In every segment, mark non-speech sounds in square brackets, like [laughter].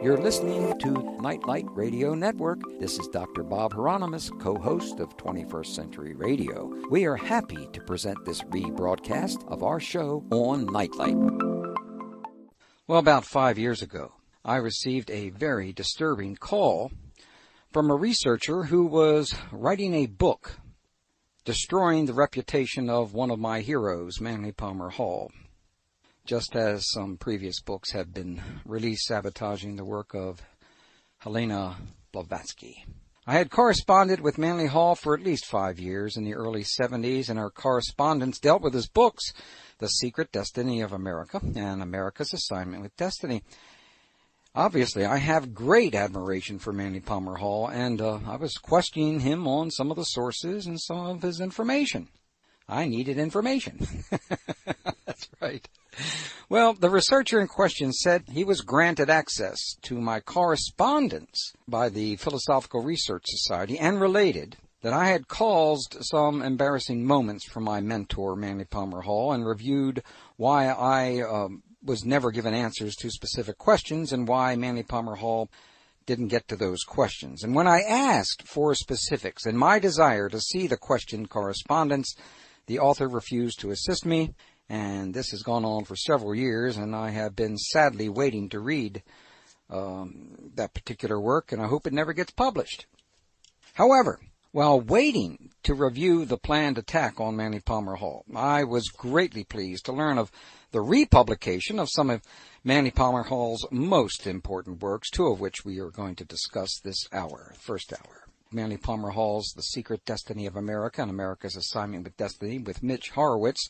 You're listening to Nightlight Radio Network. This is Dr. Bob Hieronimus, co host of 21st Century Radio. We are happy to present this rebroadcast of our show on Nightlight. Well, about five years ago, I received a very disturbing call from a researcher who was writing a book destroying the reputation of one of my heroes, Manly Palmer Hall just as some previous books have been released sabotaging the work of Helena Blavatsky. I had corresponded with Manly Hall for at least five years in the early 70s, and our correspondence dealt with his books, The Secret Destiny of America and America's Assignment with Destiny. Obviously, I have great admiration for Manly Palmer Hall, and uh, I was questioning him on some of the sources and some of his information. I needed information. [laughs] That's right. Well, the researcher in question said he was granted access to my correspondence by the Philosophical Research Society and related that I had caused some embarrassing moments for my mentor, Manly Palmer Hall, and reviewed why I um, was never given answers to specific questions and why Manly Palmer Hall didn't get to those questions. And when I asked for specifics and my desire to see the question correspondence, the author refused to assist me and this has gone on for several years, and I have been sadly waiting to read um, that particular work, and I hope it never gets published. However, while waiting to review the planned attack on Manly Palmer Hall, I was greatly pleased to learn of the republication of some of Manly Palmer Hall's most important works, two of which we are going to discuss this hour, first hour. Manly Palmer Hall's The Secret Destiny of America and America's Assignment with Destiny with Mitch Horowitz,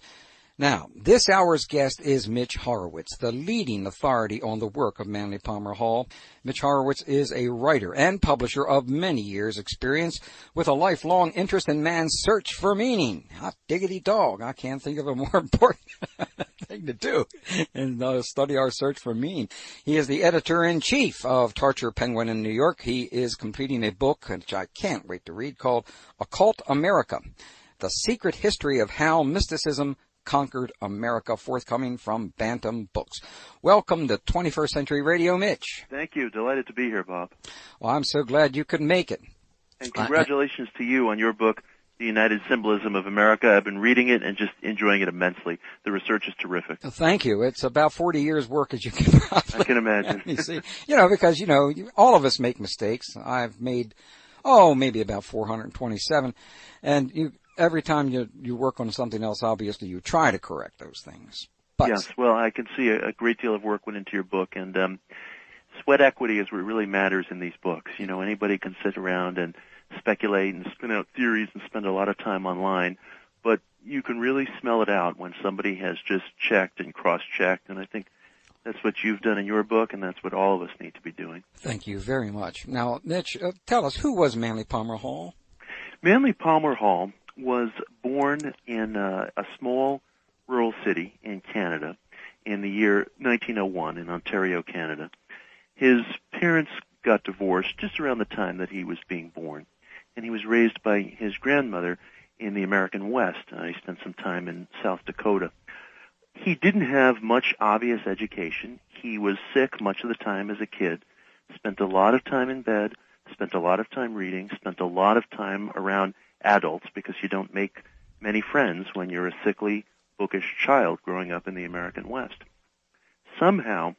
now, this hour's guest is Mitch Horowitz, the leading authority on the work of Manly Palmer Hall. Mitch Horowitz is a writer and publisher of many years' experience with a lifelong interest in man's search for meaning. Hot diggity dog. I can't think of a more [laughs] important thing to do and uh, study our search for meaning. He is the editor-in-chief of Tarcher Penguin in New York. He is completing a book, which I can't wait to read, called Occult America. The Secret History of How Mysticism Conquered America, forthcoming from Bantam Books. Welcome to 21st Century Radio, Mitch. Thank you. Delighted to be here, Bob. Well, I'm so glad you could make it. And congratulations I, to you on your book, The United Symbolism of America. I've been reading it and just enjoying it immensely. The research is terrific. thank you. It's about 40 years work, as you can [laughs] probably I can imagine. you [laughs] see, you know, because, you know, all of us make mistakes. I've made, oh, maybe about 427. And you, every time you you work on something else, obviously you try to correct those things. But, yes, well, I can see a, a great deal of work went into your book, and um, sweat equity is what really matters in these books. You know, anybody can sit around and speculate and spin out theories and spend a lot of time online, but you can really smell it out when somebody has just checked and cross-checked, and I think that's what you've done in your book, and that's what all of us need to be doing. Thank you very much. Now, Mitch, uh, tell us who was Manly Palmer Hall? Manly Palmer Hall was born in uh, a small rural city in Canada in the year 1901 in Ontario, Canada. His parents got divorced just around the time that he was being born, and he was raised by his grandmother in the American West. Uh, he spent some time in South Dakota. He didn't have much obvious education. He was sick much of the time as a kid, spent a lot of time in bed, spent a lot of time reading, spent a lot of time around adults because you don't make many friends when you're a sickly, bookish child growing up in the American West. Somehow,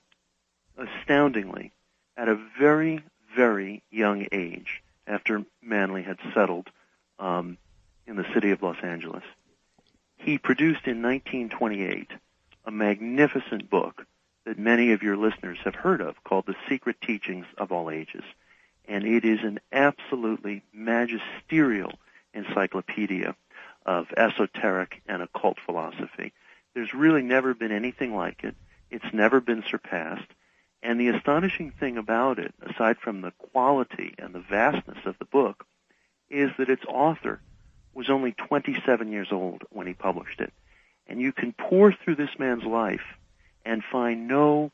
astoundingly, at a very, very young age, after Manley had settled um, in the city of Los Angeles, he produced in 1928 a magnificent book that many of your listeners have heard of called The Secret Teachings of All Ages. And it is an absolutely magisterial encyclopedia of esoteric and occult philosophy. There's really never been anything like it. It's never been surpassed. And the astonishing thing about it, aside from the quality and the vastness of the book, is that its author was only 27 years old when he published it. And you can pour through this man's life and find no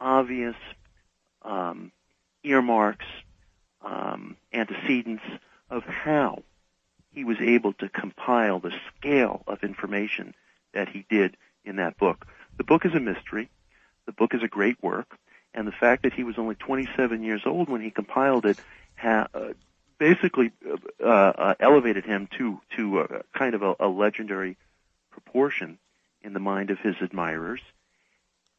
obvious um, earmarks, um, antecedents of how he was able to compile the scale of information that he did in that book. The book is a mystery. The book is a great work. and the fact that he was only 27 years old when he compiled it ha- uh, basically uh, uh, elevated him to to a, kind of a, a legendary proportion in the mind of his admirers.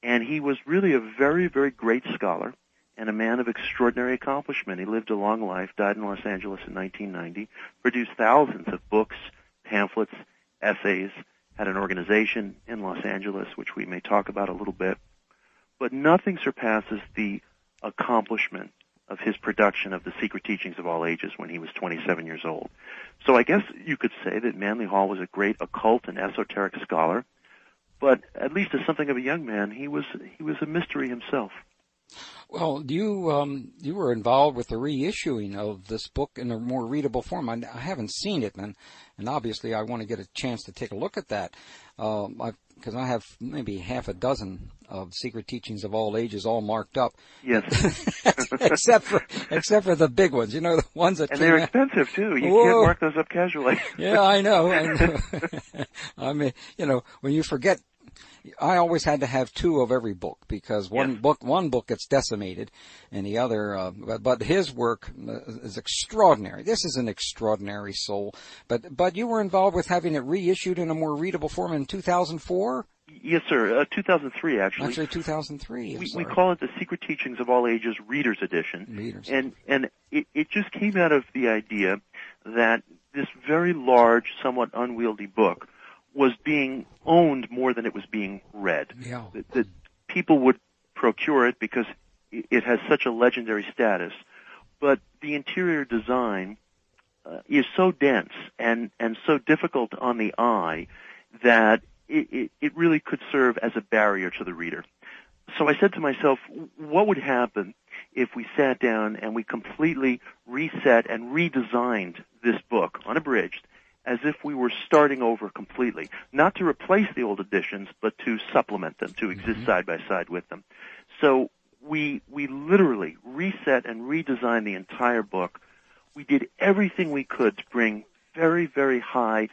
And he was really a very, very great scholar and a man of extraordinary accomplishment. He lived a long life, died in Los Angeles in 1990, produced thousands of books, pamphlets, essays, had an organization in Los Angeles, which we may talk about a little bit. But nothing surpasses the accomplishment of his production of the Secret Teachings of All Ages when he was 27 years old. So I guess you could say that Manly Hall was a great occult and esoteric scholar, but at least as something of a young man, he was he was a mystery himself. Well, you um, you were involved with the reissuing of this book in a more readable form. I, I haven't seen it, and and obviously I want to get a chance to take a look at that. Uh, because I have maybe half a dozen of secret teachings of all ages all marked up. Yes. [laughs] except for except for the big ones, you know, the ones that And they're out. expensive too. You Whoa. can't mark those up casually. yeah, I know. I [laughs] know. [laughs] I mean, you know, when you forget I always had to have two of every book because one Yes. book one book gets decimated, and the other. Uh, but, but his work uh, is extraordinary. This is an extraordinary soul. But but you were involved with having it reissued in a more readable form in 2004, yes, sir. Uh, 2003, actually. actually 2003. We, we call it the Secret Teachings of All Ages Readers Edition. Readers. And and it, it just came out of the idea that this very large, somewhat unwieldy book was being owned more than it was being read. yeah. That, that people would procure it because it has such a legendary status, but the interior design uh, is so dense and and so difficult on the eye that it, it, it really could serve as a barrier to the reader. So I said to myself, what would happen if we sat down and we completely reset and redesigned this book, unabridged, as if we were starting over completely, not to replace the old editions, but to supplement them, to exist mm-hmm. side by side with them. So we we literally reset and redesigned the entire book. We did everything we could to bring very very high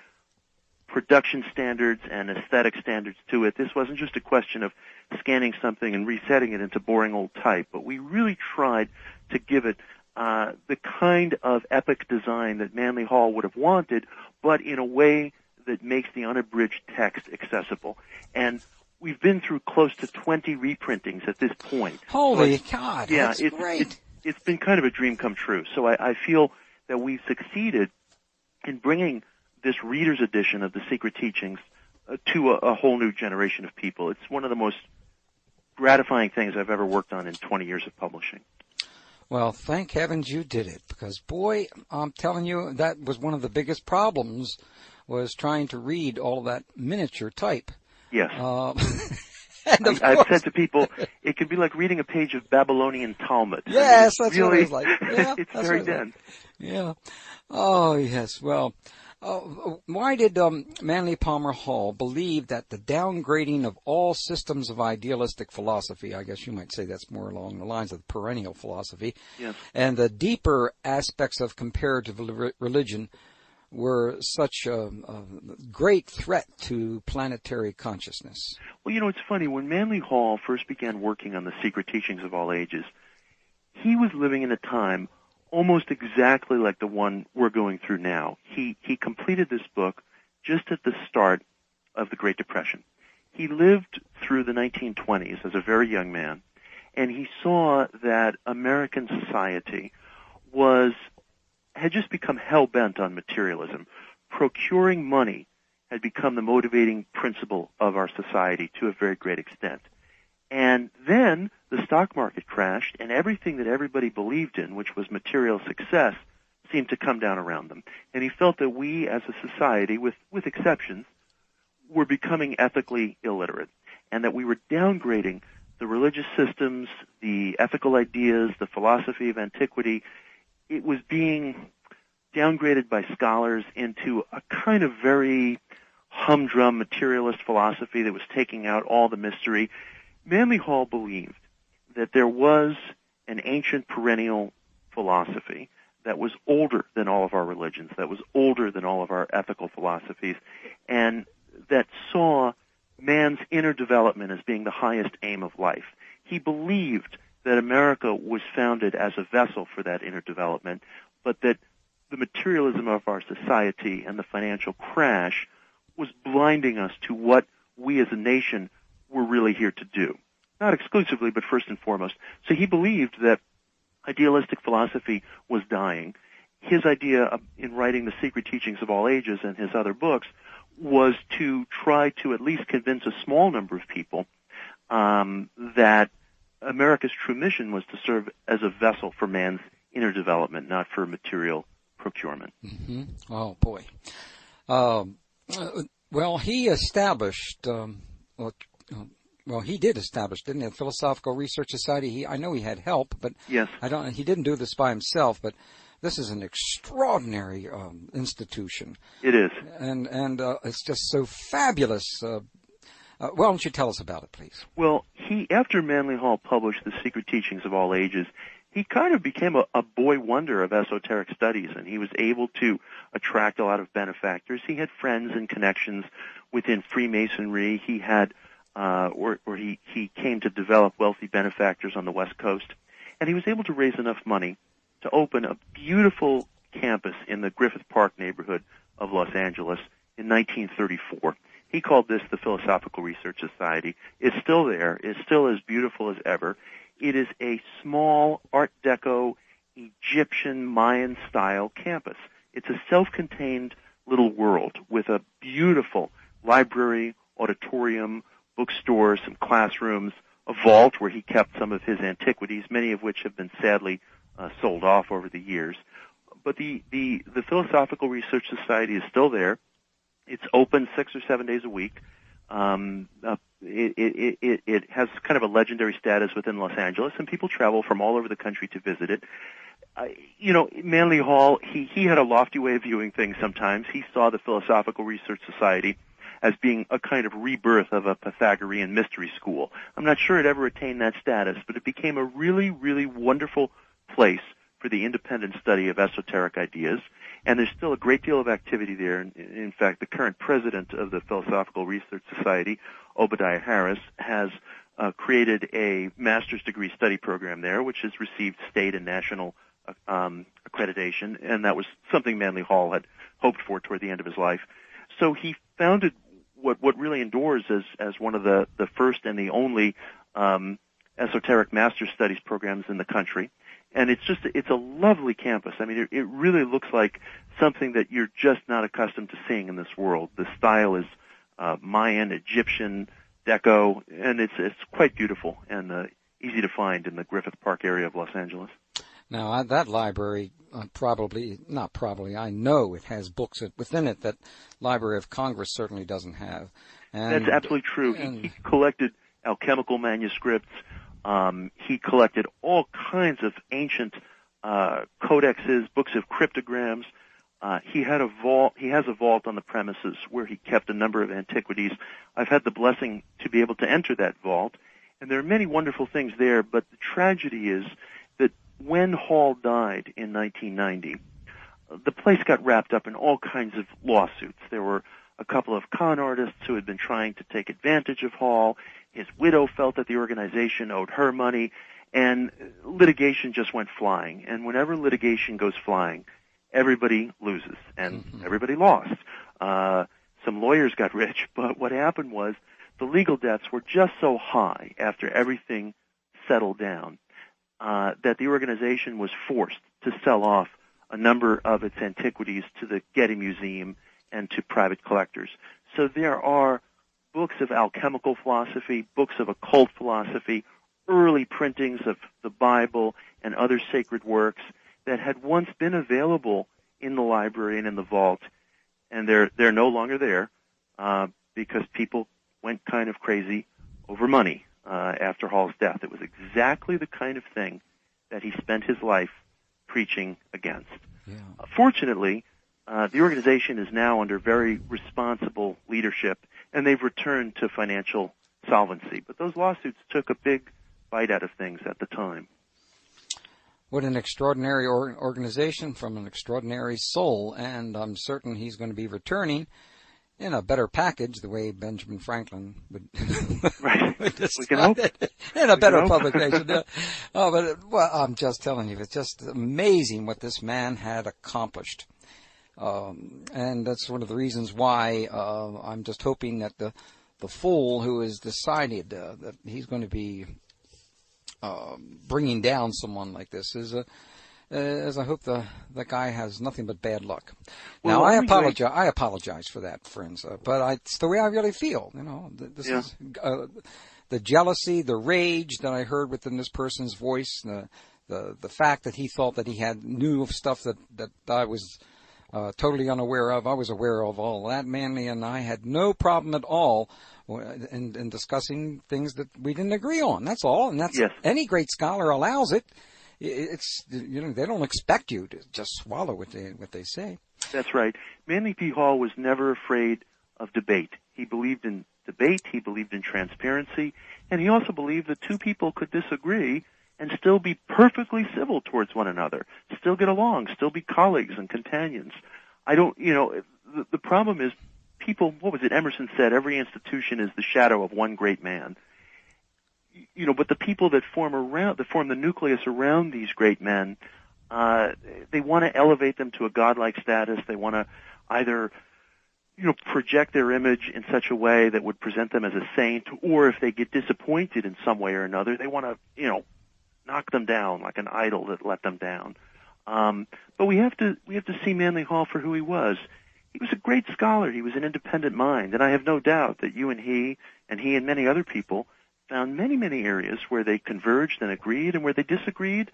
production standards and aesthetic standards to it. This wasn't just a question of scanning something and resetting it into boring old type, but we really tried to give it uh, the kind of epic design that Manly Hall would have wanted, but in a way that makes the unabridged text accessible. And we've been through close to 20 reprintings at this point. Holy But- God, yeah, that's it's, great. It's, it's been kind of a dream come true. So I, I feel that we've succeeded in bringing this reader's edition of the Secret Teachings uh, to a, a whole new generation of people. It's one of the most gratifying things I've ever worked on in 20 years of publishing. Well, thank heavens you did it because boy, I'm telling you that was one of the biggest problems was trying to read all that miniature type. Yes. Uh, [laughs] I, I've said to people, it can be like reading a page of Babylonian Talmud. I mean, Yes, that's what really, it was like. Yeah, [laughs] it's very what was like. dense. Yeah. Oh yes. Well, uh, why did um, Manly Palmer Hall believe that the downgrading of all systems of idealistic philosophy, I guess you might say that's more along the lines of perennial philosophy, Yes. and the deeper aspects of comparative religion were such a, a great threat to planetary consciousness? Well, you know, it's funny. When Manly Hall first began working on the secret teachings of all ages, he was living in a time almost exactly like the one we're going through now. He, he completed this book just at the start of the Great Depression. He lived through the 1920s as a very young man, and he saw that American society was, had just become hell bent on materialism. Procuring money had become the motivating principle of our society to a very great extent. And then the stock market crashed and everything that everybody believed in, which was material success, seemed to come down around them. And he felt that we as a society, with, with exceptions, were becoming ethically illiterate and that we were downgrading the religious systems, the ethical ideas, the philosophy of antiquity. It was being downgraded by scholars into a kind of very humdrum materialist philosophy that was taking out all the mystery. Manly Hall believed that there was an ancient perennial philosophy that was older than all of our religions, that was older than all of our ethical philosophies, and that saw man's inner development as being the highest aim of life. He believed that America was founded as a vessel for that inner development, but that the materialism of our society and the financial crash was blinding us to what we as a nation were really here to do. Not exclusively, but first and foremost. So he believed that idealistic philosophy was dying. His idea in writing The Secret Teachings of All Ages and his other books was to try to at least convince a small number of people um, that America's true mission was to serve as a vessel for man's inner development, not for material procurement. Mm-hmm. Oh boy. Um, uh, well, he established. Um, well, he did establish, didn't he? The Philosophical Research Society. He, I know he had help, but yes, I don't. He didn't do this by himself, but this is an extraordinary um, institution. It is, and and uh, it's just so fabulous. Uh, uh, why don't you tell us about it, please? Well, he after Manly Hall published the Secret Teachings of All Ages, he kind of became a, a boy wonder of esoteric studies, and he was able to attract a lot of benefactors. He had friends and connections within Freemasonry. He had, uh, or, or he he came to develop wealthy benefactors on the West Coast, and he was able to raise enough money to open a beautiful campus in the Griffith Park neighborhood of Los Angeles in 1934. He called this the Philosophical Research Society. It's still there. It's still as beautiful as ever. It is a small Art Deco Egyptian Mayan style campus. It's a self-contained little world with a beautiful library, auditorium, bookstore, some classrooms, a vault where he kept some of his antiquities, many of which have been sadly uh, sold off over the years. But the, the, the Philosophical Research Society is still there. It's open six or seven days a week. Um, uh, it, it, it, it has kind of a legendary status within Los Angeles, and people travel from all over the country to visit it. Uh, you know, Manly Hall, he, he had a lofty way of viewing things sometimes. He saw the Philosophical Research Society as being a kind of rebirth of a Pythagorean mystery school. I'm not sure it ever attained that status, but it became a really, really wonderful place for the independent study of esoteric ideas. And there's still a great deal of activity there. In fact, the current president of the Philosophical Research Society, Obadiah Harris, has uh, created a master's degree study program there, which has received state and national uh, um, accreditation, and that was something Manly Hall had hoped for toward the end of his life. So he founded what what really endures as as one of the the first and the only um, esoteric master's studies programs in the country and it's just it's a lovely campus. I mean, it, it really looks like something that you're just not accustomed to seeing in this world. The style is uh, Mayan, Egyptian, Deco, and it's it's quite beautiful and uh, easy to find in the Griffith Park area of Los Angeles. Now I, that library uh, probably not probably I know it has books within it that Library of Congress certainly doesn't have. And, That's absolutely true. And, he, he collected alchemical manuscripts, um, he collected all kinds of ancient uh, codexes, books of cryptograms. Uh, he had a vault. He has a vault on the premises where he kept a number of antiquities. I've had the blessing to be able to enter that vault, and there are many wonderful things there. But the tragedy is when Hall died in 1990, the place got wrapped up in all kinds of lawsuits. There were a couple of con artists who had been trying to take advantage of Hall. His widow felt that the organization owed her money, and litigation just went flying. And whenever litigation goes flying, everybody loses, and mm-hmm. everybody lost. Uh, some lawyers got [laughs] rich, but what happened was the legal debts were just so high after everything settled down uh, that the organization was forced to sell off a number of its antiquities to the Getty Museum and to private collectors. So there are books of alchemical philosophy, books of occult philosophy, early printings of the Bible and other sacred works that had once been available in the library and in the vault, and they're they're no longer there uh, because people went kind of crazy over money uh, after Hall's death. It was exactly the kind of thing that he spent his life preaching against. Yeah. Uh, fortunately, uh, the organization is now under very responsible leadership, and they've returned to financial solvency. But those lawsuits took a big bite out of things at the time. What an extraordinary organization from an extraordinary soul, and I'm certain he's going to be returning in a better package, the way Benjamin Franklin would, [laughs] right. [laughs] would hope. it, in a We better publication. Yeah. [laughs] oh, but well, I'm just telling you, it's just amazing what this man had accomplished. Um, and that's one of the reasons why uh, I'm just hoping that the the fool who has decided uh, that he's going to be um, bringing down someone like this is a. Uh, as I hope the the guy has nothing but bad luck. Well, now I apologize. I apologize for that, friends. Uh, but I, it's the way I really feel. You know, this Yeah. is uh, the jealousy, the rage that I heard within this person's voice, the the the fact that he thought that he had knew of stuff that that I was uh, totally unaware of. I was aware of all that. Manley and I had no problem at all uh, in, in discussing things that we didn't agree on. That's all, and that's Yes. any great scholar allows it. It's you know they don't expect you to just swallow what they what they say. That's right. Manly P. Hall was never afraid of debate. He believed in debate, he believed in transparency, and he also believed that two people could disagree and still be perfectly civil towards one another, still get along, still be colleagues and companions. I don't, you know, the, the problem is people, what was it Emerson said, every institution is the shadow of one great man. You know, but the people that form around, that form the nucleus around these great men, uh, they want to elevate them to a godlike status. They want to either, you know, project their image in such a way that would present them as a saint, or if they get disappointed in some way or another, they want to, you know, knock them down like an idol that let them down. Um, but we have to we have to see Manly Hall for who he was. He was a great scholar. He was an independent mind, and I have no doubt that you and he, and he and many other people, found many many areas where they converged and agreed, and where they disagreed.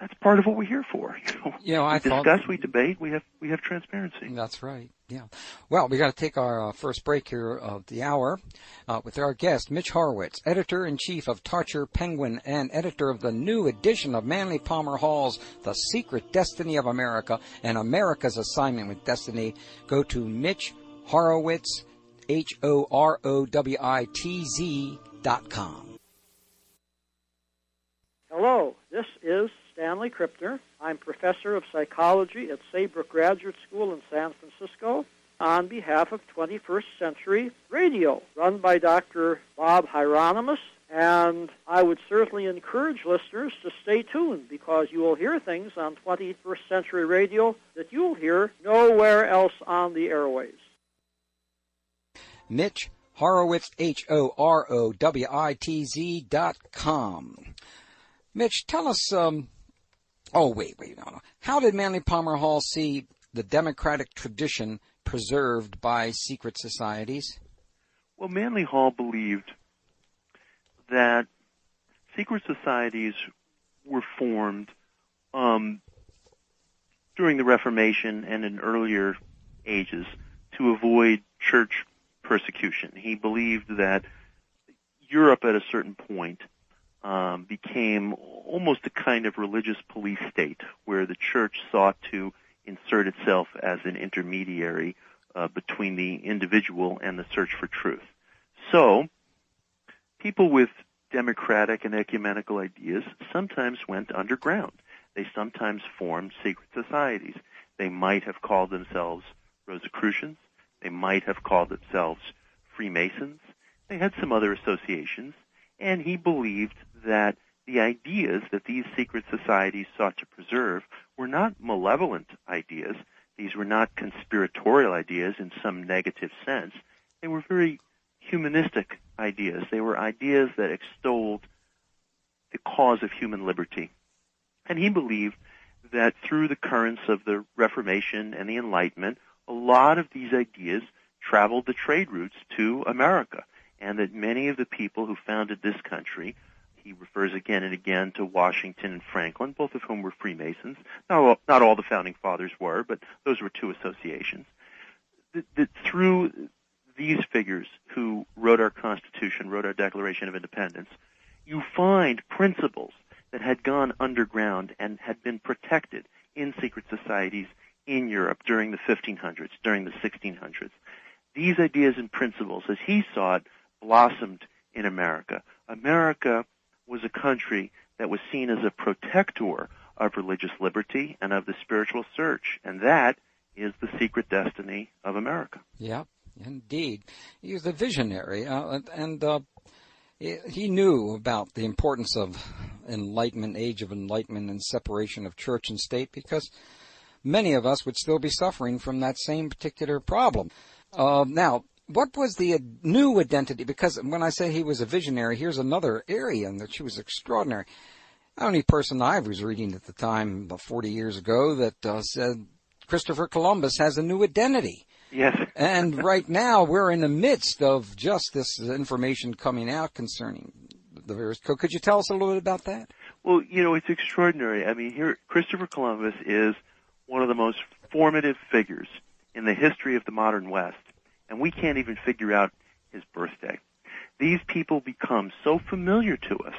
That's part of what we're here for. [laughs] You know, You know, I we discuss, we debate, we have we have transparency. That's right. Yeah. Well, we got to take our uh, first break here of the hour uh, with our guest, Mitch Horowitz, editor in chief of Tarcher Penguin and editor of the new edition of Manly Palmer Hall's The Secret Destiny of America and America's Assignment with Destiny. Go to Mitch Horowitz, H O R O W I T Z com. Hello, this is Stanley Krippner. I'm professor of psychology at Saybrook Graduate School in San Francisco on behalf of 21st Century Radio, run by Dr. Bob Hieronimus. And I would certainly encourage listeners to stay tuned because you will hear things on 21st Century Radio that you'll hear nowhere else on the airways. Mitch Horowitz, H O R O W I T Z dot com. Mitch, tell us. Um, oh, wait, wait, no, no. How did Manly Palmer Hall see the democratic tradition preserved by secret societies? Well, Manly Hall believed that secret societies were formed um, during the Reformation and in earlier ages to avoid church persecution. He believed that Europe at a certain point um, became almost a kind of religious police state where the church sought to insert itself as an intermediary uh, between the individual and the search for truth. So, people with democratic and ecumenical ideas sometimes went underground. They sometimes formed secret societies. They might have called themselves Rosicrucians. They might have called themselves Freemasons. They had some other associations, and he believed that the ideas that these secret societies sought to preserve were not malevolent ideas. These were not conspiratorial ideas in some negative sense. They were very humanistic ideas. They were ideas that extolled the cause of human liberty. And he believed that through the currents of the Reformation and the Enlightenment, a lot of these ideas traveled the trade routes to America, and that many of the people who founded this country, he refers again and again to Washington and Franklin, both of whom were Freemasons. Not all, not all the founding fathers were, but those were two associations. That, that through these figures who wrote our Constitution, wrote our Declaration of Independence, you find principles that had gone underground and had been protected in secret societies in Europe during the 1500s, during the 1600s. These ideas and principles, as he saw it, blossomed in America. America was a country that was seen as a protector of religious liberty and of the spiritual search, and that is the secret destiny of America. Yeah, Indeed, he was a visionary, uh, and uh, he knew about the importance of enlightenment, age of enlightenment, and separation of church and state, because many of us would still be suffering from that same particular problem. Uh, now, what was the new identity? Because when I say he was a visionary, here's another area in which he was extraordinary. The only person I was reading at the time, about 40 years ago, that uh, said Christopher Columbus has a new identity. Yes. and [laughs] right now we're in the midst of just this information coming out concerning the various. Could you tell us a little bit about that? Well, you know, it's extraordinary. I mean, here Christopher Columbus is one of the most formative figures in the history of the modern West, and we can't even figure out his birthday. These people become so familiar to us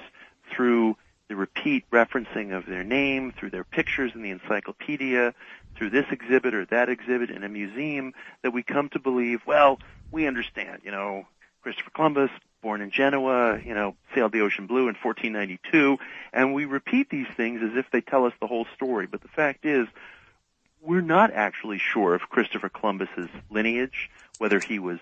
through the repeat referencing of their name, through their pictures in the encyclopedia, through this exhibit or that exhibit in a museum, that we come to believe, well, we understand, you know, Christopher Columbus, born in Genoa, you know, sailed the ocean blue in 1492, and we repeat these things as if they tell us the whole story. But the fact is, we're not actually sure of Christopher Columbus's lineage, whether he was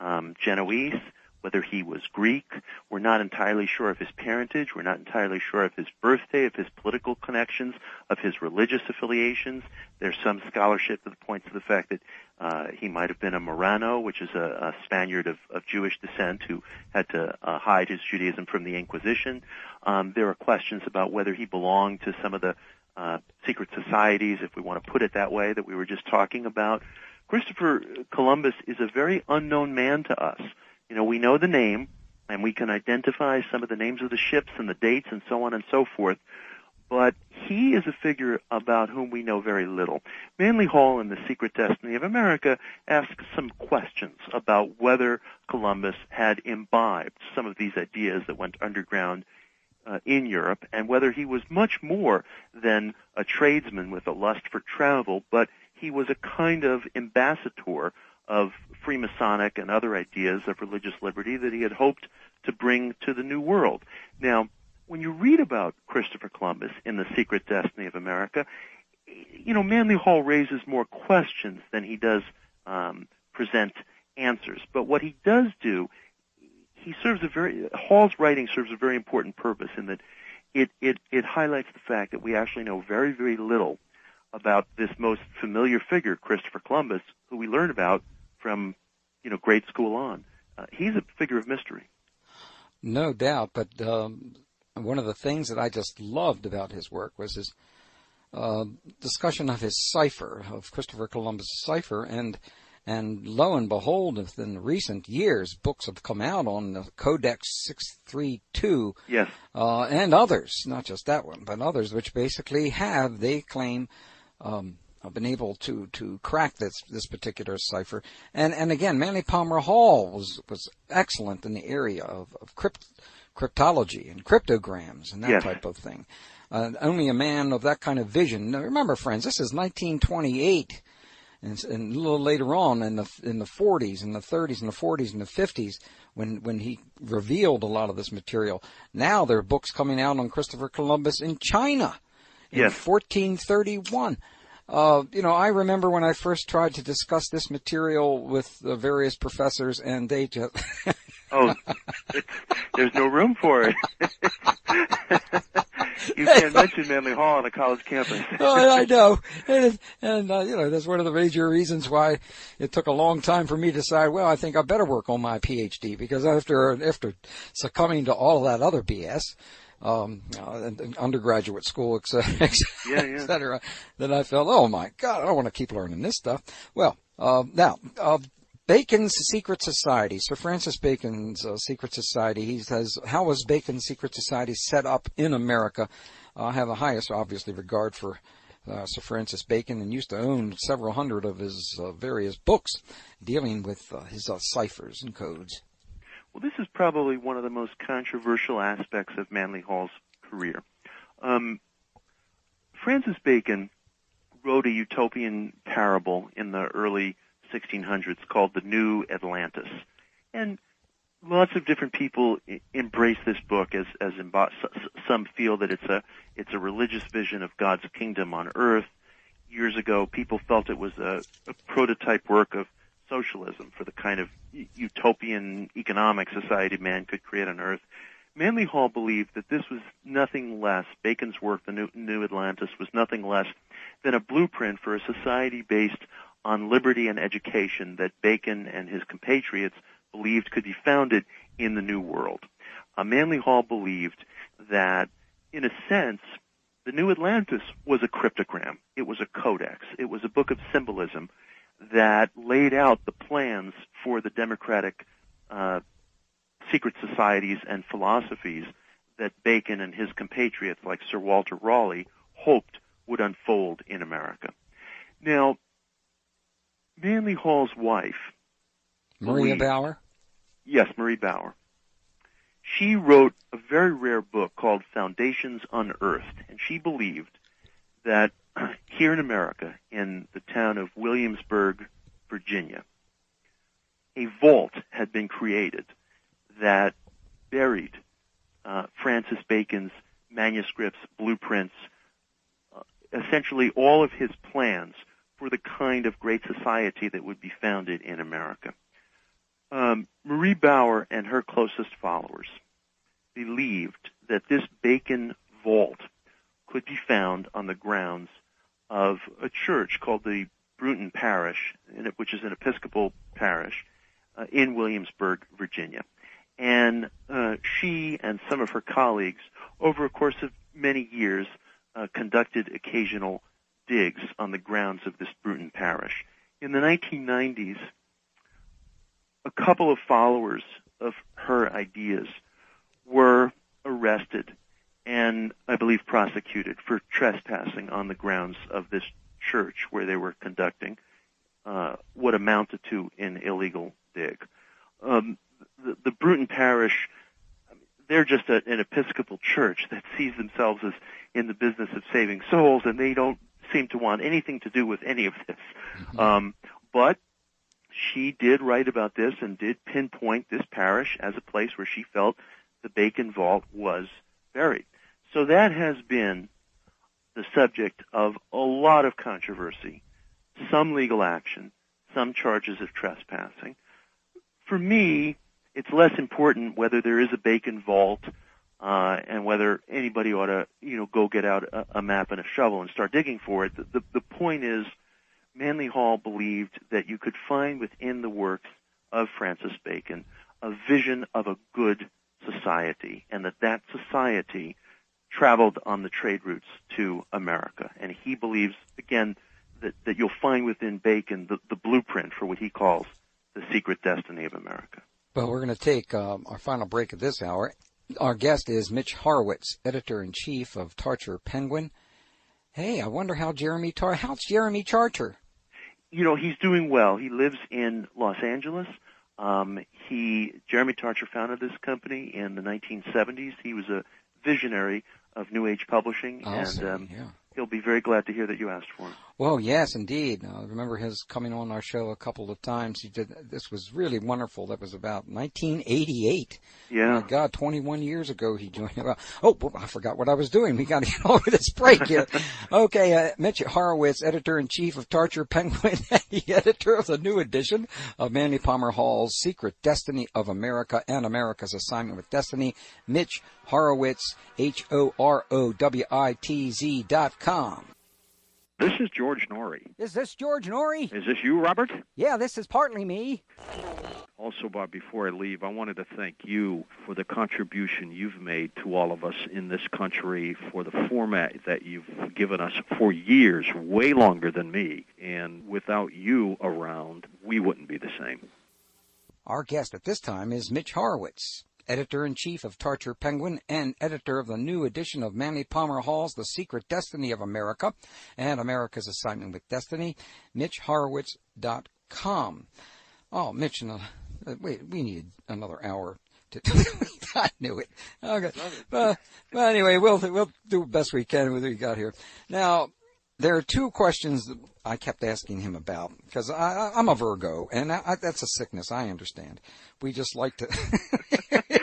um, Genoese, whether he was Greek. We're not entirely sure of his parentage. We're not entirely sure of his birthday, of his political connections, of his religious affiliations. There's some scholarship that points to the fact that uh, he might have been a Marrano, which is a, a Spaniard of, of, Jewish descent who had to uh, hide his Judaism from the Inquisition. Um, there are questions about whether he belonged to some of the uh, secret societies, if we want to put it that way, that we were just talking about. Christopher Columbus is a very unknown man to us. You know, we know the name, and we can identify some of the names of the ships and the dates and so on and so forth, but he is a figure about whom we know very little. Manly Hall in The Secret Destiny of America asks some questions about whether Columbus had imbibed some of these ideas that went underground uh, in Europe and whether he was much more than a tradesman with a lust for travel, but he was a kind of ambassador of Freemasonic and other ideas of religious liberty that he had hoped to bring to the New World. Now, when you read about Christopher Columbus in The Secret Destiny of America, you know, Manly Hall raises more questions than he does um, present answers. But what he does do he serves a very Hall's writing serves a very important purpose in that it it it highlights the fact that we actually know very very little about this most familiar figure, Christopher Columbus, who we learn about from you know grade school on. Uh, he's a figure of mystery. No doubt, but um, one of the things that I just loved about his work was his uh, discussion of his cipher, of Christopher Columbus' cipher, and and lo and behold, within recent years, books have come out on the Codex 632. Yes. Uh, and others, not just that one, but others, which basically have, they claim, um, have been able to, to crack this, this particular cipher. And, and again, Manly Palmer Hall was, was excellent in the area of, of crypt, cryptology and cryptograms and that yes. type of thing. Uh, only a man of that kind of vision. Now, remember, friends, this is 1928 and, and a little later on in the in the 40s and the 30s and the 40s and the 50s when when he revealed a lot of this material. Now there are books coming out on Christopher Columbus in China in yes. 1431. Uh, you know, I remember when I first tried to discuss this material with the various professors, and they just [laughs] oh, [laughs] there's no room for it. [laughs] you can't mention Manly Hall on a college campus. [laughs] oh, I know, and, and uh, you know that's one of the major reasons why it took a long time for me to decide. Well, I think I better work on my PhD because after after succumbing to all of that other BS, um, uh, undergraduate school, et cetera, et cetera, yeah, yeah. et cetera, that I felt, oh my God, I don't want to keep learning this stuff. Well, uh, now, uh, Bacon's Secret Society, Sir Francis Bacon's uh, Secret Society. He says, how was Bacon's Secret Society set up in America? I have the highest, obviously, regard for uh, Sir Francis Bacon and used to own several hundred of his uh, various books dealing with uh, his uh, ciphers and codes. Well, this is probably one of the most controversial aspects of Manly Hall's career. Um, Francis Bacon wrote a utopian parable in the early 1600s called the New Atlantis. And lots of different people embrace this book as as imbo- some feel that it's a it's a religious vision of God's kingdom on earth. Years ago, people felt it was a, a prototype work of socialism, for the kind of utopian economic society man could create on Earth. Manly Hall believed that this was nothing less, Bacon's work, The New, New Atlantis, was nothing less than a blueprint for a society based on liberty and education that Bacon and his compatriots believed could be founded in the New World. Uh, Manly Hall believed that, in a sense, the New Atlantis was a cryptogram. It was a codex. It was a book of symbolism that laid out the plans for the democratic uh, secret societies and philosophies that Bacon and his compatriots, like Sir Walter Raleigh, hoped would unfold in America. Now, Manly Hall's wife, Maria Bauer? Yes, Marie Bauer. She wrote a very rare book called Foundations Unearthed, and she believed that [clears throat] here in America, in the town of Williamsburg, Virginia, a vault had been created that buried uh, Francis Bacon's manuscripts, blueprints, uh, essentially all of his plans for the kind of great society that would be founded in America. Um, Marie Bauer and her closest followers believed that this Bacon vault could be found on the grounds of a church called the Bruton Parish, which is an Episcopal parish uh, in Williamsburg, Virginia. And uh, she and some of her colleagues, over a course of many years, uh, conducted occasional digs on the grounds of this Bruton Parish. In the 1990s, a couple of followers of her ideas were arrested and I believe prosecuted for trespassing on the grounds of this church where they were conducting uh, what amounted to an illegal dig. Um, the, the Bruton Parish, they're just a, an Episcopal church that sees themselves as in the business of saving souls, and they don't seem to want anything to do with any of this. Mm-hmm. Um, but she did write about this and did pinpoint this parish as a place where she felt the Bacon vault was buried. So that has been the subject of a lot of controversy, some legal action, some charges of trespassing. For me, it's less important whether there is a Bacon vault uh, and whether anybody ought to, you know, go get out a, a map and a shovel and start digging for it. The, the, the point is, Manly Hall believed that you could find within the works of Francis Bacon a vision of a good society, and that that society traveled on the trade routes to America. And he believes, again, that, that you'll find within Bacon the, the blueprint for what he calls the secret destiny of America. Well, we're going to take um, our final break of this hour. Our guest is Mitch Horowitz, editor in chief of Tarcher Penguin. Hey, I wonder how Jeremy Tar. How's Jeremy Tarcher? You know, he's doing well. He lives in Los Angeles. Um, he Jeremy Tarcher founded this company in the 1970s. He was a visionary of New Age publishing, and um, yeah. he'll be very glad to hear that you asked for him. Well, yes, indeed. I remember his coming on our show a couple of times. He did. This was really wonderful. That was about 1988. Yeah. Oh my God, 21 years ago he joined. Oh, I forgot what I was doing. We got to [laughs] get over this break here. [laughs] okay, uh, Mitch Horowitz, editor in chief of Tarcher Penguin, [laughs] the editor of the new edition of Manly Palmer Hall's Secret Destiny of America and America's Assignment with Destiny. Mitch Horowitz, H O R O W I T Z dot com. This is George Noory. Is this George Noory? Is this you, Robert? Yeah, this is partly me. Also, Bob, before I leave, I wanted to thank you for the contribution you've made to all of us in this country, for the format that you've given us for years, way longer than me. And without you around, we wouldn't be the same. Our guest at this time is Mitch Horowitz editor in chief of Tarcher Penguin and editor of the new edition of Manly Palmer Hall's The Secret Destiny of America and America's Assignment with Destiny, MitchHorowitz.com. Oh, Mitch, uh, wait, we need another hour to. [laughs] I knew it. Okay, but, but anyway, we'll we'll do the best we can with what we got here. Now, there are two questions that I kept asking him about because I, am a Virgo, and I, that's a sickness. I understand. We just like to. [laughs]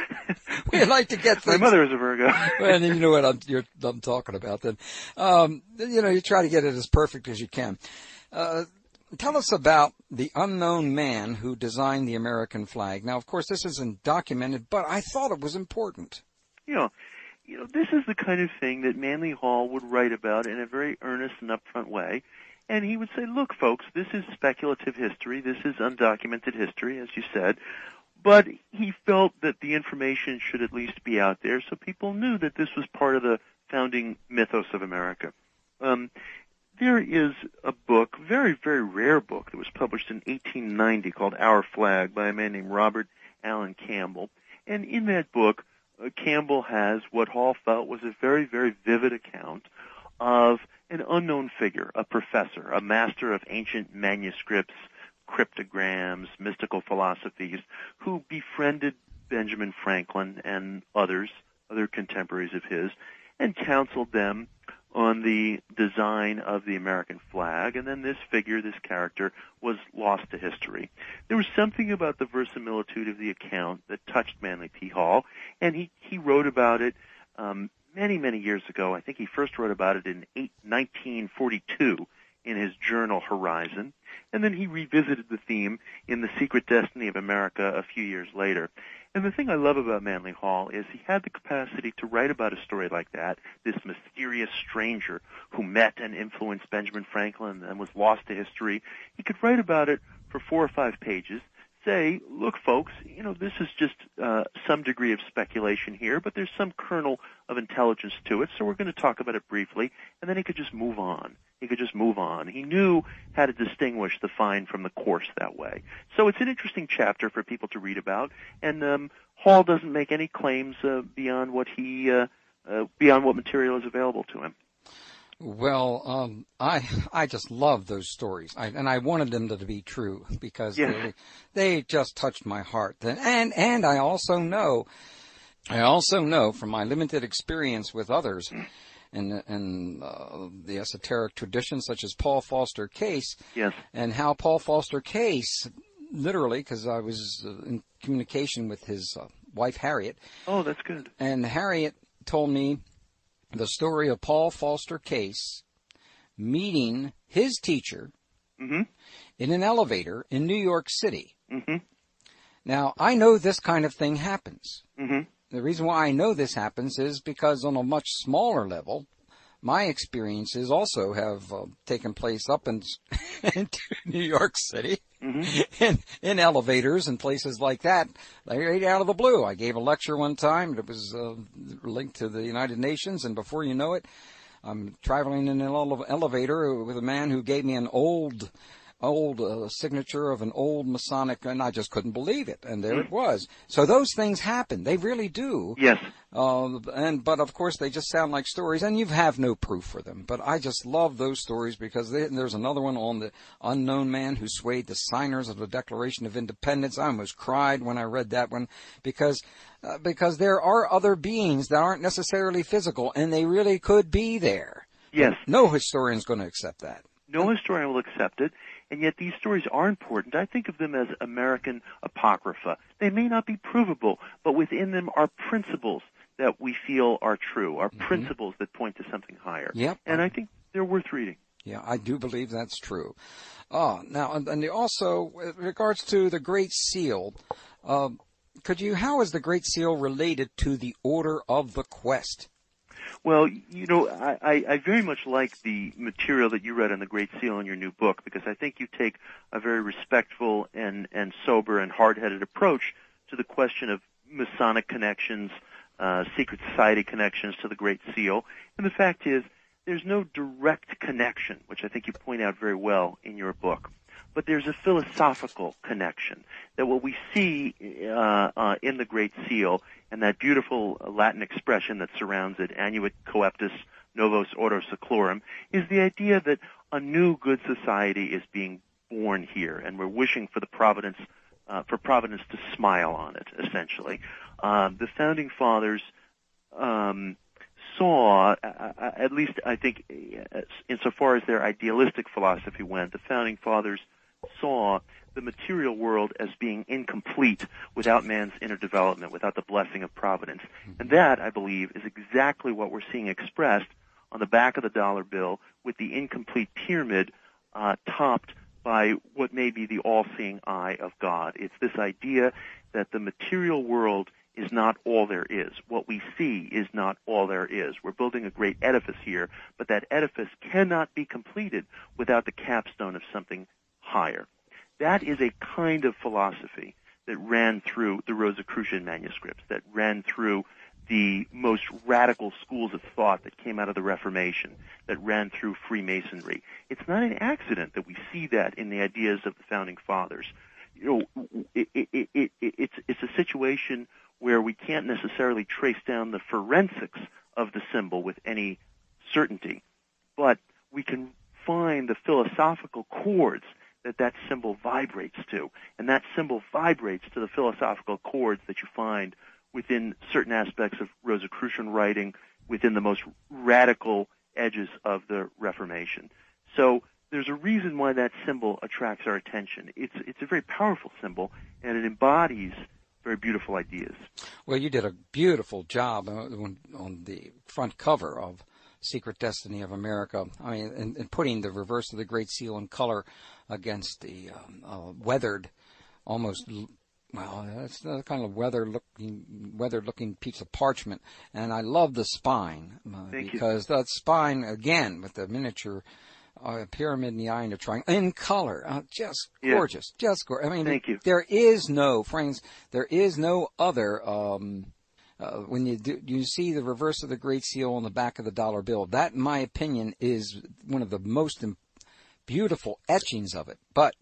[laughs] we like to get things. My mother is a Virgo. [laughs] and you know what I'm, I'm talking about. Then, um, you know, you try to get it as perfect as you can. Uh, tell us about the unknown man who designed the American flag. Now, of course, this isn't documented, but I thought it was important. You know, you know, this is the kind of thing that Manly Hall would write about in a very earnest and upfront way. And he would say, look, folks, this is speculative history. This is undocumented history, as you said. But he felt that the information should at least be out there so people knew that this was part of the founding mythos of America. Um, there is a book, very, very rare book, that was published in 1890 called Our Flag by a man named Robert Allen Campbell. And in that book, uh, Campbell has what Hall felt was a very, very vivid account of an unknown figure, a professor, a master of ancient manuscripts, cryptograms, mystical philosophies, who befriended Benjamin Franklin and others, other contemporaries of his, and counseled them on the design of the American flag, and then this figure, this character, was lost to history. There was something about the verisimilitude of the account that touched Manly P. Hall, and he, he wrote about it um, many, many years ago. I think he first wrote about it in eight, 1942 in his journal Horizon, and then he revisited the theme in The Secret Destiny of America a few years later. And the thing I love about Manly Hall is he had the capacity to write about a story like that, this mysterious stranger who met and influenced Benjamin Franklin and was lost to history. He could write about it for four or five pages, say, look, folks, you know, this is just uh, some degree of speculation here, but there's some kernel of intelligence to it, so we're going to talk about it briefly, and then he could just move on. He could just move on. He knew how to distinguish the fine from the coarse that way. So it's an interesting chapter for people to read about, and um, Hall doesn't make any claims uh, beyond what he uh, uh, beyond what material is available to him. Well, um, I I just love those stories, I, and I wanted them to, to be true because Yeah. they they just touched my heart. And and and I also know, I also know from my limited experience with others, in in uh, the esoteric traditions such as Paul Foster Case, Yes. and how Paul Foster Case, literally, because I was uh, in communication with his uh, wife Harriet, Oh, that's good. and Harriet told me the story of Paul Foster Case meeting his teacher hmm in an elevator in New York City. hmm Now, I know this kind of thing happens. hmm The reason why I know this happens is because on a much smaller level, my experiences also have uh, taken place up in, [laughs] into New York City hmm in, in elevators and places like that, like right out of the blue. I gave a lecture one time that was uh, linked to the United Nations, and before you know it, I'm traveling in an ele- elevator with a man who gave me an old, old uh, signature of an old Masonic, and I just couldn't believe it. And there it was. So those things happen; they really do. Yes. Uh, and but of course they just sound like stories, and you have no proof for them. But I just love those stories because they, there's another one on the unknown man who swayed the signers of the Declaration of Independence. I almost cried when I read that one because uh, because there are other beings that aren't necessarily physical, and they really could be there. Yes. No historian's going to accept that. No historian will accept it, and yet these stories are important. I think of them as American apocrypha. They may not be provable, but within them are principles that we feel are true, are principles that point to something higher. Yep. And I think they're worth reading. Yeah, I do believe that's true. Oh, now, and, and also, with regards to the Great Seal, uh, could you, how is the Great Seal related to the Order of the Quest? Well, you know, I, I, very much like the material that you read on the Great Seal in your new book because I think you take a very respectful and, and sober and hard-headed approach to the question of Masonic connections, uh, secret society connections to the Great Seal. And the fact is, there's no direct connection, which I think you point out very well in your book. But there's a philosophical connection that what we see uh, uh, in the Great Seal and that beautiful Latin expression that surrounds it, annuit coeptis novus ordo seclorum, is the idea that a new good society is being born here, and we're wishing for the providence, uh, for providence to smile on it. Essentially, um, the founding fathers um, saw, uh, uh, at least I think, uh, insofar as their idealistic philosophy went, the founding fathers saw the material world as being incomplete without man's inner development, without the blessing of providence. And that, I believe, is exactly what we're seeing expressed on the back of the dollar bill with the incomplete pyramid uh, topped by what may be the all-seeing eye of God. It's this idea that the material world is not all there is. What we see is not all there is. We're building a great edifice here, but that edifice cannot be completed without the capstone of something higher. That is a kind of philosophy that ran through the Rosicrucian manuscripts, that ran through the most radical schools of thought that came out of the Reformation, that ran through Freemasonry. It's not an accident that we see that in the ideas of the founding fathers. You know, it, it, it, it's it's a situation where we can't necessarily trace down the forensics of the symbol with any certainty, but we can find the philosophical chords that that symbol vibrates to, and that symbol vibrates to the philosophical chords that you find within certain aspects of Rosicrucian writing, within the most radical edges of the Reformation. So there's a reason why that symbol attracts our attention. It's it's a very powerful symbol, and it embodies very beautiful ideas. Well, you did a beautiful job on the front cover of Secret Destiny of America. I mean, in, in putting the reverse of the Great Seal in color against the um, uh, weathered, almost well, it's the kind of weather looking, weathered looking piece of parchment, and I love the spine uh, because you. that spine again with the miniature uh, pyramid in the eye and a triangle in color, uh, just gorgeous, just gorgeous. I mean, Thank you. there is no, friends, there is no other. Um, uh, when you do, you see the reverse of the Great Seal on the back of the dollar bill, that, in my opinion, is one of the most beautiful etchings of it. But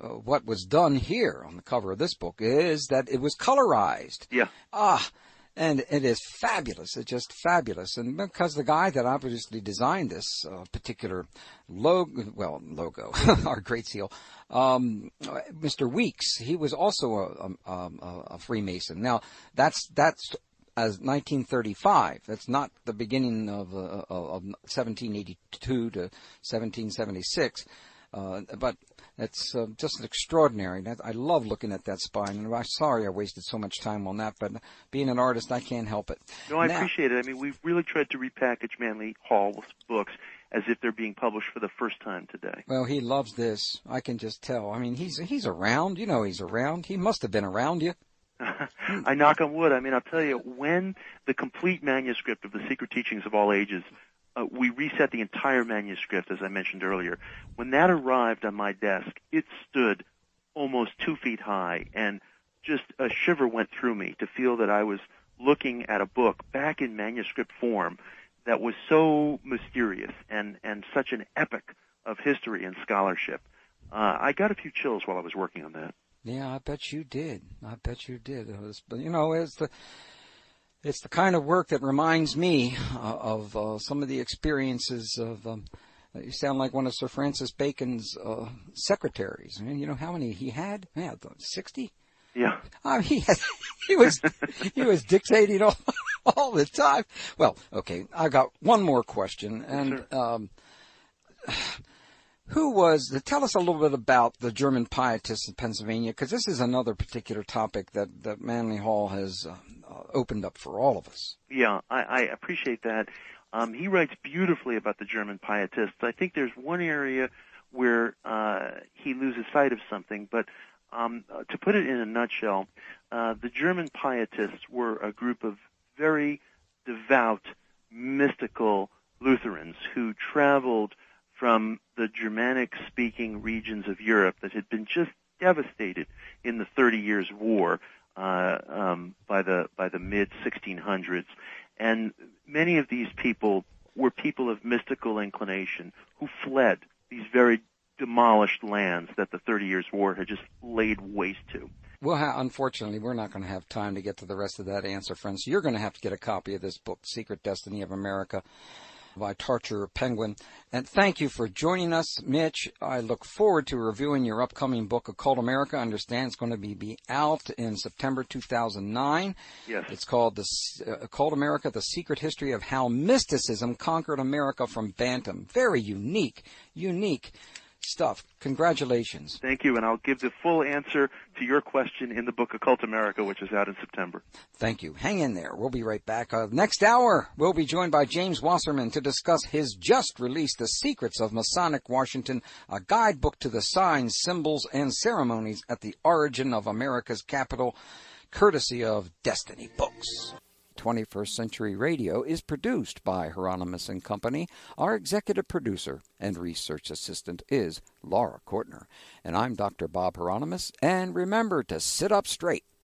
uh, what was done here on the cover of this book is that it was colorized. Yeah. Ah, and it is fabulous. It's just fabulous. And because the guy that obviously designed this uh, particular logo, well, logo, [laughs] our Great Seal, um, Mr. Weeks, he was also a, a, a, Freemason. Now, that's that's as 1935. That's not the beginning of, uh, of 1782 to 1776. Uh, but it's uh, just extraordinary. That, I love looking at that spine, and I'm sorry I wasted so much time on that. But being an artist, I can't help it. No, I now, appreciate it. I mean, we've really tried to repackage Manly Hall's books as if they're being published for the first time today. Well, he loves this. I can just tell. I mean, he's he's around. You know, he's around. He must have been around you. [laughs] I knock on wood. I mean, I'll tell you, when the complete manuscript of the Secret Teachings of All Ages uh, we reset the entire manuscript, as I mentioned earlier. When that arrived on my desk, it stood almost two feet high, and just a shiver went through me to feel that I was looking at a book back in manuscript form that was so mysterious and, and such an epic of history and scholarship. Uh, I got a few chills while I was working on that. Yeah, I bet you did. I bet you did. It was, you know, it's the it's the kind of work that reminds me uh, of uh, some of the experiences of. Um, you sound like one of Sir Francis Bacon's uh, secretaries. I mean, you know how many he had? Yeah, sixty. Yeah. [laughs] Uh, he had, he was he was dictating all, [laughs] all the time. Well, okay, I got one more question, and um, who was? Tell us a little bit about the German pietists in Pennsylvania, because this is another particular topic that that Manly Hall has uh, uh, opened up for all of us. Yeah, I, I appreciate that. Um, he writes beautifully about the German pietists. I think there's one area where uh, he loses sight of something, but um, to put it in a nutshell, uh, the German pietists were a group of very devout, mystical Lutherans who traveled from the Germanic speaking regions of Europe that had been just devastated in the Thirty Years' War uh, um, by the by the mid 1600s, and many of these people were people of mystical inclination who fled these very demolished lands that the Thirty Years' War had just laid waste to. Well, unfortunately, we're not going to have time to get to the rest of that answer, friends. So you're going to have to get a copy of this book, Secret Destiny of America by Tarcher Penguin. And thank you for joining us, Mitch. I look forward to reviewing your upcoming book, Occult America. I understand it's going to be, be out in September 2009. Yes. It's called the uh, Occult America, The Secret History of How Mysticism Conquered America from Bantam. Very unique, unique stuff. Congratulations. Thank you, and I'll give the full answer to your question in the book Occult America, which is out in September. Thank you. Hang in there. We'll be right back. Uh, next hour, we'll be joined by James Wasserman to discuss his just released The Secrets of Masonic Washington, a guidebook to the signs, symbols, and ceremonies at the origin of America's capital, courtesy of Destiny Books. 21st Century Radio is produced by Hieronimus and Company. Our executive producer and research assistant is Laura Cortner. And I'm Dr. Bob Hieronimus. And remember to sit up straight.